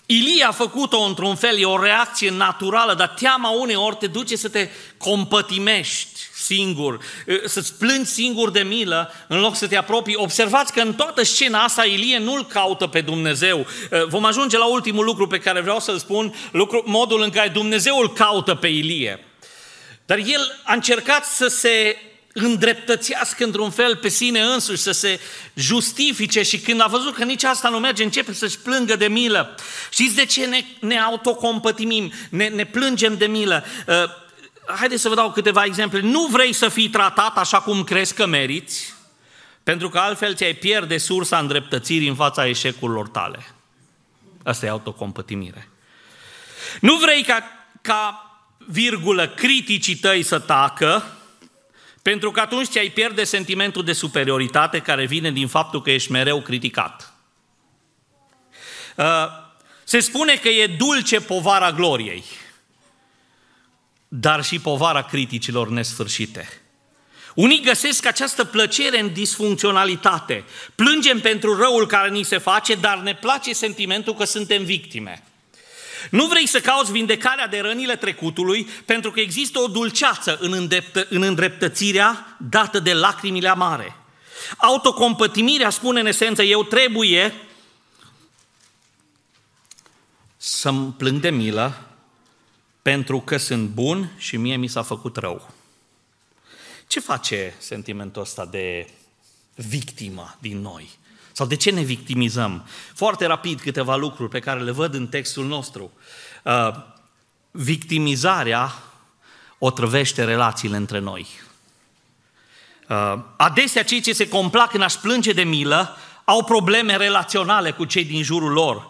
Ilie a făcut-o într-un fel, e o reacție naturală, dar teama uneori te duce să te compătimești singur, să-ți plângi singur de milă în loc să te apropii. Observați că în toată scena asta Ilie nu-L caută pe Dumnezeu. Vom ajunge la ultimul lucru pe care vreau să-l spun, lucru, modul în care Dumnezeu îl caută pe Ilie. Dar el a încercat să se îndreptățească într-un fel pe sine însuși, să se justifice și când a văzut că nici asta nu merge, începe să-și plângă de milă. Știți de ce ne, ne autocompătimim, ne, ne plângem de milă? Uh, haideți să vă dau câteva exemple. Nu vrei să fii tratat așa cum crezi că meriți, pentru că altfel ți-ai pierde sursa îndreptățirii în fața eșecurilor tale. Asta e autocompătimire. Nu vrei ca, ca virgulă, criticii tăi să tacă, pentru că atunci ți-ai pierde sentimentul de superioritate care vine din faptul că ești mereu criticat. Uh, se spune că e dulce povara gloriei, dar și povara criticilor nesfârșite. Unii găsesc această plăcere în disfuncționalitate. Plângem pentru răul care ni se face, dar ne place sentimentul că suntem victime. Nu vrei să cauți vindecarea de rănile trecutului, pentru că există o dulceață în, îndreptă, în îndreptățirea dată de lacrimile amare. Autocompătimirea spune în esență, eu trebuie să-mi plâng de milă pentru că sunt bun și mie mi s-a făcut rău. Ce face sentimentul ăsta de victimă din noi? Sau de ce ne victimizăm? Foarte rapid câteva lucruri pe care le văd în textul nostru. Uh, victimizarea otrăvește relațiile între noi. Uh, adesea cei ce se complac în a-și plânge de milă au probleme relaționale cu cei din jurul lor.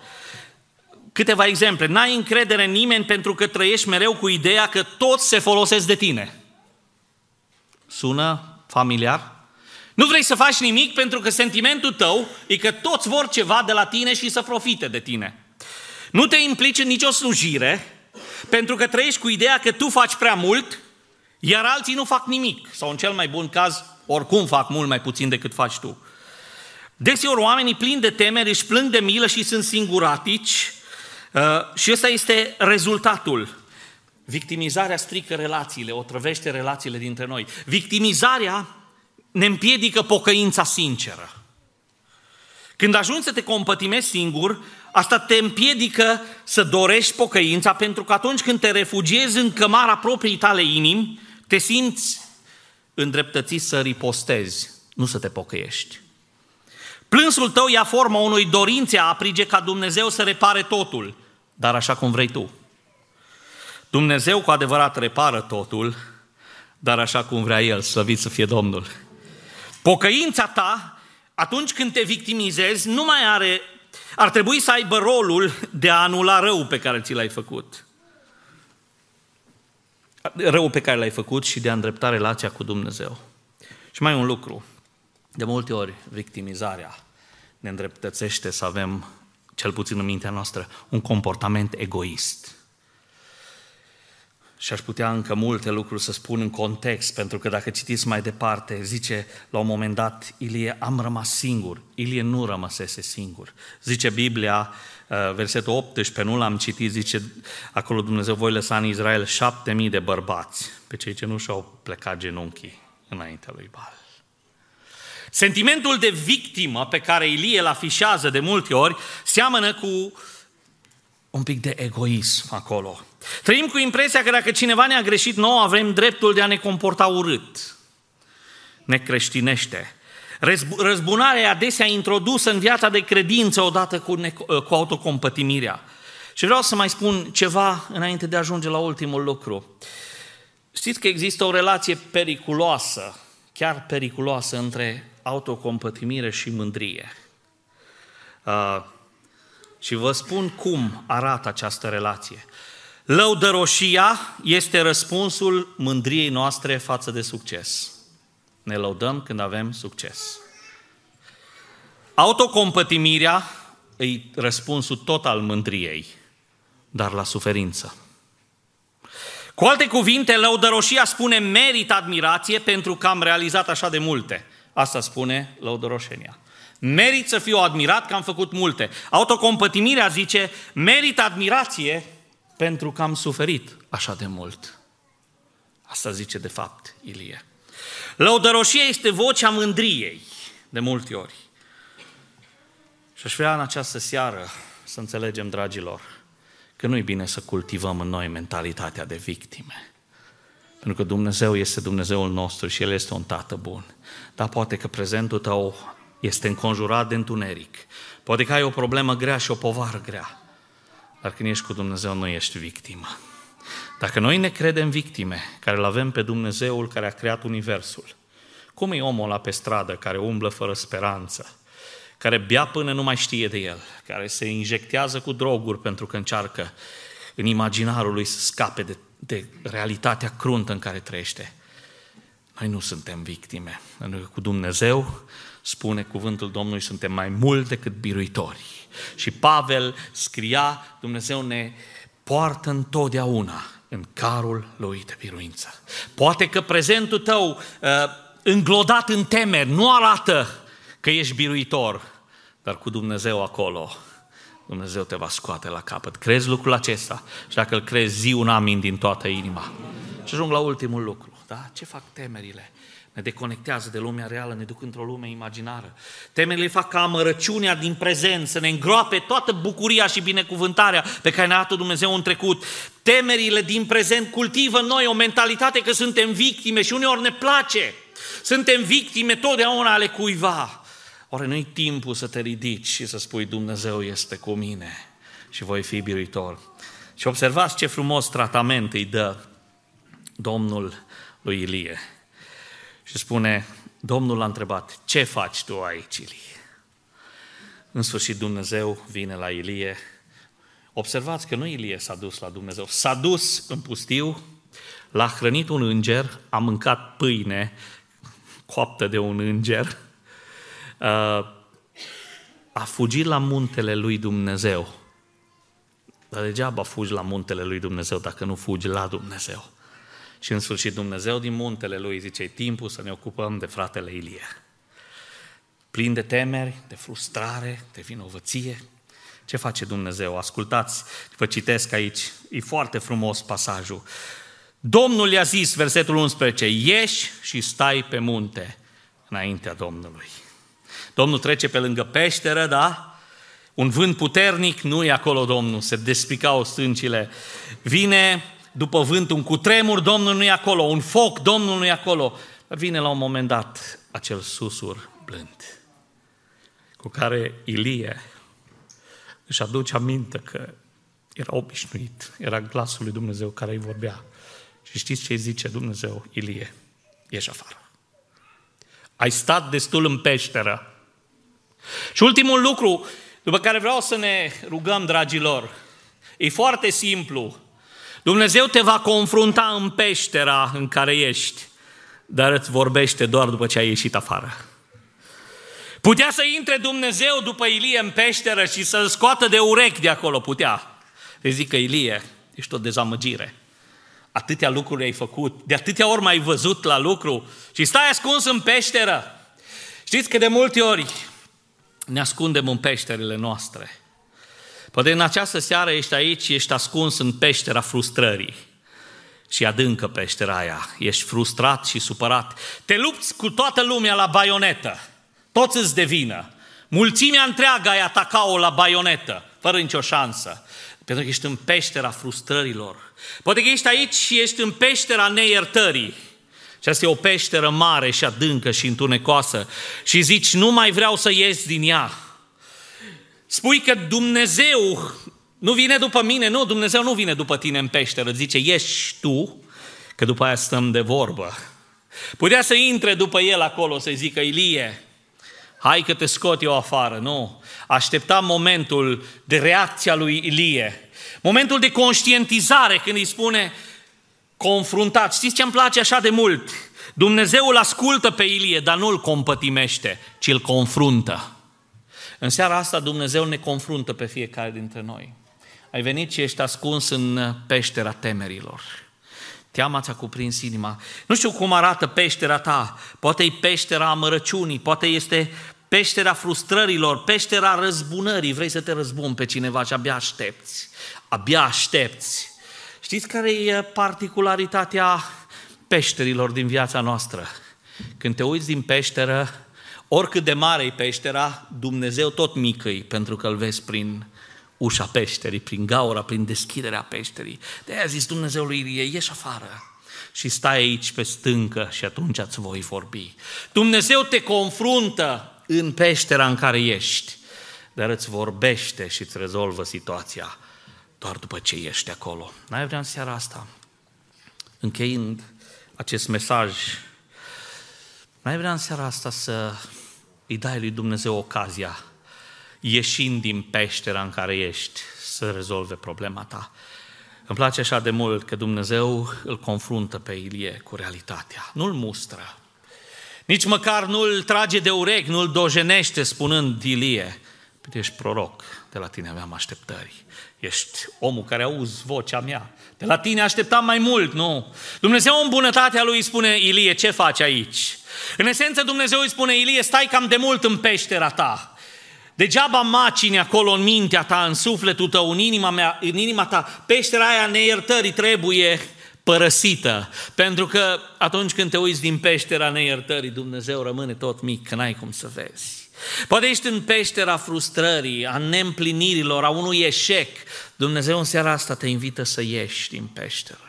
Câteva exemple. N-ai încredere în nimeni pentru că trăiești mereu cu ideea că toți se folosesc de tine. Sună familiar? Nu vrei să faci nimic pentru că sentimentul tău e că toți vor ceva de la tine și să profite de tine. Nu te implici în nicio slujire pentru că trăiești cu ideea că tu faci prea mult, iar alții nu fac nimic. Sau în cel mai bun caz, oricum fac mult mai puțin decât faci tu. Deseori oamenii plini de temeri își plâng de milă și sunt singuratici uh, și ăsta este rezultatul. Victimizarea strică relațiile, o trăvește relațiile dintre noi. Victimizarea ne împiedică pocăința sinceră. Când ajungi să te compătimezi singur, asta te împiedică să dorești pocăința, pentru că atunci când te refugiezi în cămara proprii tale inimi, te simți îndreptățit să ripostezi, nu să te pocăiești. Plânsul tău ia forma unui dorințe aprige ca Dumnezeu să repare totul, dar așa cum vrei tu. Dumnezeu cu adevărat repară totul, dar așa cum vrea El, slăvit să fie Domnul. Pocăința ta, atunci când te victimizezi, nu mai are, ar trebui să aibă rolul de a anula rău pe care ți l-ai făcut. Rău pe care l-ai făcut și de a îndrepta relația cu Dumnezeu. Și mai un lucru, de multe ori victimizarea ne îndreptățește să avem, cel puțin în mintea noastră, un comportament egoist. Și aș putea încă multe lucruri să spun în context, pentru că dacă citiți mai departe, zice la un moment dat, Ilie, am rămas singur. Ilie nu rămăsese singur. Zice Biblia, uh, versetul 18, nu l-am citit, zice acolo Dumnezeu voi lăsa în Israel șapte mii de bărbați, pe cei ce nu și-au plecat genunchii înaintea lui Baal. Sentimentul de victimă pe care Ilie îl afișează de multe ori seamănă cu un pic de egoism acolo. Trăim cu impresia că dacă cineva ne-a greșit nouă, avem dreptul de a ne comporta urât. Ne creștinește. Răzbunarea e adesea introdusă în viața de credință odată cu, ne- cu autocompătimirea. Și vreau să mai spun ceva înainte de a ajunge la ultimul lucru. Știți că există o relație periculoasă, chiar periculoasă, între autocompătimire și mândrie. Uh, și vă spun cum arată această relație. Lăudăroșia este răspunsul mândriei noastre față de succes. Ne lăudăm când avem succes. Autocompătimirea e răspunsul tot al mândriei, dar la suferință. Cu alte cuvinte, lăudăroșia spune merit admirație pentru că am realizat așa de multe. Asta spune lăudăroșenia. Merit să fiu admirat că am făcut multe. Autocompătimirea zice, merit admirație pentru că am suferit așa de mult. Asta zice de fapt Ilie. Lăudăroșia este vocea mândriei, de multe ori. Și aș vrea în această seară să înțelegem, dragilor, că nu e bine să cultivăm în noi mentalitatea de victime. Pentru că Dumnezeu este Dumnezeul nostru și El este un Tată bun. Dar poate că prezentul tău este înconjurat de întuneric. Poate că ai o problemă grea și o povară grea. Dar când ești cu Dumnezeu, nu ești victimă. Dacă noi ne credem victime, care îl avem pe Dumnezeul care a creat Universul, cum e omul ăla pe stradă care umblă fără speranță, care bea până nu mai știe de el, care se injectează cu droguri pentru că încearcă în imaginarul lui să scape de, de realitatea cruntă în care trăiește. Noi nu suntem victime, pentru că cu Dumnezeu spune cuvântul Domnului, suntem mai mult decât biruitori. Și Pavel scria, Dumnezeu ne poartă întotdeauna în carul lui de biruință. Poate că prezentul tău uh, înglodat în temeri nu arată că ești biruitor, dar cu Dumnezeu acolo, Dumnezeu te va scoate la capăt. Crezi lucrul acesta? Și dacă îl crezi, zi un amin din toată inima. Și ajung la ultimul lucru. Da? Ce fac temerile? ne deconectează de lumea reală, ne duc într-o lume imaginară. Temerile fac ca amărăciunea din prezent să ne îngroape toată bucuria și binecuvântarea pe care ne-a dat Dumnezeu în trecut. Temerile din prezent cultivă în noi o mentalitate că suntem victime și uneori ne place. Suntem victime totdeauna ale cuiva. Oare nu-i timpul să te ridici și să spui Dumnezeu este cu mine și voi fi biruitor. Și observați ce frumos tratament îi dă Domnul lui Ilie. Și spune, Domnul l-a întrebat, ce faci tu aici, Ilie? În sfârșit Dumnezeu vine la Ilie. Observați că nu Ilie s-a dus la Dumnezeu, s-a dus în pustiu, l-a hrănit un înger, a mâncat pâine coaptă de un înger, uh, a fugit la muntele lui Dumnezeu. Dar degeaba fugi la muntele lui Dumnezeu dacă nu fugi la Dumnezeu. Și în sfârșit Dumnezeu din muntele lui zice, e timpul să ne ocupăm de fratele Ilie. Plin de temeri, de frustrare, de vinovăție. Ce face Dumnezeu? Ascultați, vă citesc aici, e foarte frumos pasajul. Domnul i-a zis, versetul 11, ieși și stai pe munte înaintea Domnului. Domnul trece pe lângă peșteră, da? Un vânt puternic, nu e acolo Domnul, se despicau stâncile. Vine după vânt, un cutremur, Domnul nu e acolo, un foc, Domnul nu e acolo. Vine la un moment dat acel susur blând, cu care Ilie își aduce aminte că era obișnuit, era glasul lui Dumnezeu care îi vorbea. Și știți ce îi zice Dumnezeu? Ilie, ieși afară. Ai stat destul în peșteră. Și ultimul lucru, după care vreau să ne rugăm, dragilor, e foarte simplu. Dumnezeu te va confrunta în peștera în care ești, dar îți vorbește doar după ce ai ieșit afară. Putea să intre Dumnezeu după Ilie în peșteră și să-l scoată de urechi de acolo, putea. Îi zic că Ilie, ești o dezamăgire. Atâtea lucruri ai făcut, de atâtea ori mai văzut la lucru și stai ascuns în peșteră. Știți că de multe ori ne ascundem în peșterile noastre. Poate în această seară ești aici, ești ascuns în peștera frustrării și adâncă peștera aia. Ești frustrat și supărat. Te lupți cu toată lumea la baionetă. Toți îți devină. Mulțimea întreagă ai atacat-o la baionetă, fără nicio șansă. Pentru că ești în peștera frustrărilor. Poate că ești aici și ești în peștera neiertării. Și asta e o peșteră mare și adâncă și întunecoasă. Și zici, nu mai vreau să ies din ea. Spui că Dumnezeu Nu vine după mine, nu, Dumnezeu nu vine după tine în peșteră, zice, ieși tu, că după aia stăm de vorbă. Putea să intre după el acolo, să zică, Ilie, hai că te scot eu afară. Nu, aștepta momentul de reacția lui Ilie, momentul de conștientizare când îi spune, confruntat. Știți ce îmi place așa de mult? Dumnezeu îl ascultă pe Ilie, dar nu îl compătimește, ci îl confruntă. În seara asta Dumnezeu ne confruntă pe fiecare dintre noi. Ai venit și ești ascuns în peștera temerilor. Teama ți-a cuprins inima. Nu știu cum arată peștera ta. Poate e peștera amărăciunii, poate este peștera frustrărilor, peștera răzbunării. Vrei să te răzbuni pe cineva și abia aștepți. Abia aștepți. Știți care e particularitatea peșterilor din viața noastră? Când te uiți din peșteră, oricât de mare e peștera, Dumnezeu tot mică pentru că îl vezi prin ușa peșterii, prin gaura, prin deschiderea peșterii. De aia a zis Dumnezeu lui Ilie, ieși afară și stai aici pe stâncă și atunci îți voi vorbi. Dumnezeu te confruntă în peștera în care ești, dar îți vorbește și îți rezolvă situația doar după ce ești acolo. N-ai vrea în seara asta, încheind acest mesaj, n-ai vrea în seara asta să îi dai lui Dumnezeu ocazia, ieșind din peștera în care ești, să rezolve problema ta. Îmi place așa de mult că Dumnezeu îl confruntă pe Ilie cu realitatea. Nu-l mustră. Nici măcar nu-l trage de urechi, nu-l dojenește spunând Ilie, Păi ești proroc, de la tine aveam așteptări. Ești omul care auzi vocea mea. De la tine așteptam mai mult, nu? Dumnezeu în bunătatea lui îi spune, Ilie, ce faci aici? În esență Dumnezeu îi spune, Ilie, stai cam de mult în peștera ta. Degeaba macini acolo în mintea ta, în sufletul tău, în inima, mea, în inima ta. Peștera aia neiertării trebuie părăsită. Pentru că atunci când te uiți din peștera neiertării, Dumnezeu rămâne tot mic, că n-ai cum să vezi. Poate ești în peștera frustrării, a neîmplinirilor, a unui eșec. Dumnezeu în seara asta te invită să ieși din peșteră.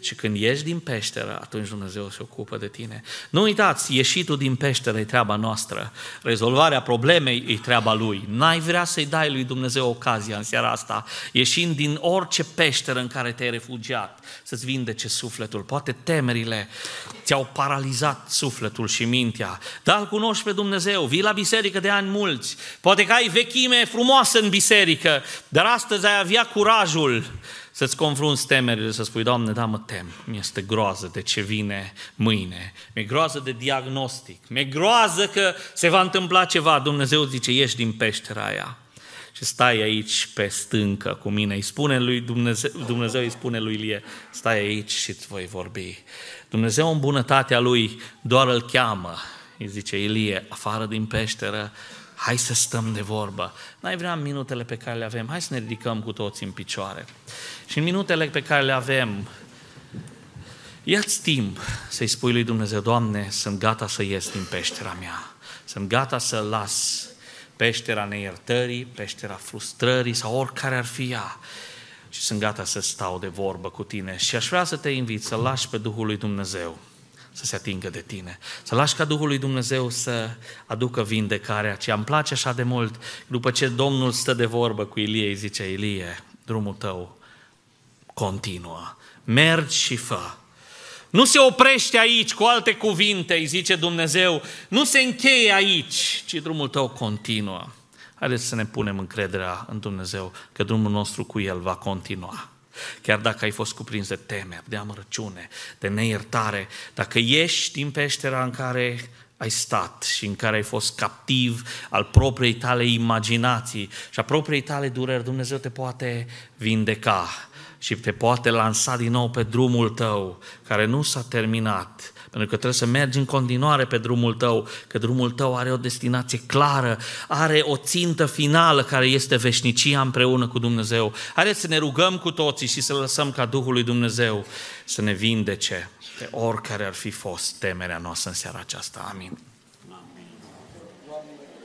Și când ieși din peșteră, atunci Dumnezeu se ocupă de tine. Nu uitați, ieșitul din peșteră e treaba noastră. Rezolvarea problemei e treaba Lui. N-ai vrea să-i dai lui Dumnezeu ocazia în seara asta, ieșind din orice peșteră în care te-ai refugiat, să-ți vindece sufletul. Poate temerile ți-au paralizat sufletul și mintea. Dar îl cunoști pe Dumnezeu, vii la biserică de ani mulți. Poate că ai vechime frumoasă în biserică, dar astăzi ai avea curajul să-ți confrunți temerile, să spui, Doamne, da, mă tem, mi-este groază de ce vine mâine, mi-e groază de diagnostic, mi-e groază că se va întâmpla ceva. Dumnezeu zice, ieși din peștera aia și stai aici pe stâncă cu mine. Îi spune lui Dumnezeu, Dumnezeu îi spune lui Ilie, stai aici și îți voi vorbi. Dumnezeu în bunătatea lui doar îl cheamă. Îi zice, Ilie, afară din peșteră, hai să stăm de vorbă. N-ai vrea în minutele pe care le avem, hai să ne ridicăm cu toți în picioare. Și în minutele pe care le avem, ia-ți timp să-i spui lui Dumnezeu, Doamne, sunt gata să ies din peștera mea. Sunt gata să las peștera neiertării, peștera frustrării sau oricare ar fi ea. Și sunt gata să stau de vorbă cu tine. Și aș vrea să te invit să lași pe Duhul lui Dumnezeu să se atingă de tine. Să lași ca Duhul lui Dumnezeu să aducă vindecarea aceea. Îmi place așa de mult, după ce Domnul stă de vorbă cu Ilie, îi zice, Ilie, drumul tău continuă. Mergi și fă. Nu se oprește aici, cu alte cuvinte, îi zice Dumnezeu, nu se încheie aici, ci drumul tău continuă. Haideți să ne punem încrederea în Dumnezeu că drumul nostru cu El va continua. Chiar dacă ai fost cuprins de temeri, de amărăciune, de neiertare, dacă ieși din peștera în care ai stat și în care ai fost captiv al propriei tale imaginații și a propriei tale dureri, Dumnezeu te poate vindeca și te poate lansa din nou pe drumul tău, care nu s-a terminat, pentru că trebuie să mergi în continuare pe drumul tău, că drumul tău are o destinație clară, are o țintă finală care este veșnicia împreună cu Dumnezeu. Haideți să ne rugăm cu toții și să lăsăm ca Duhul lui Dumnezeu să ne vindece pe oricare ar fi fost temerea noastră în seara aceasta. Amin.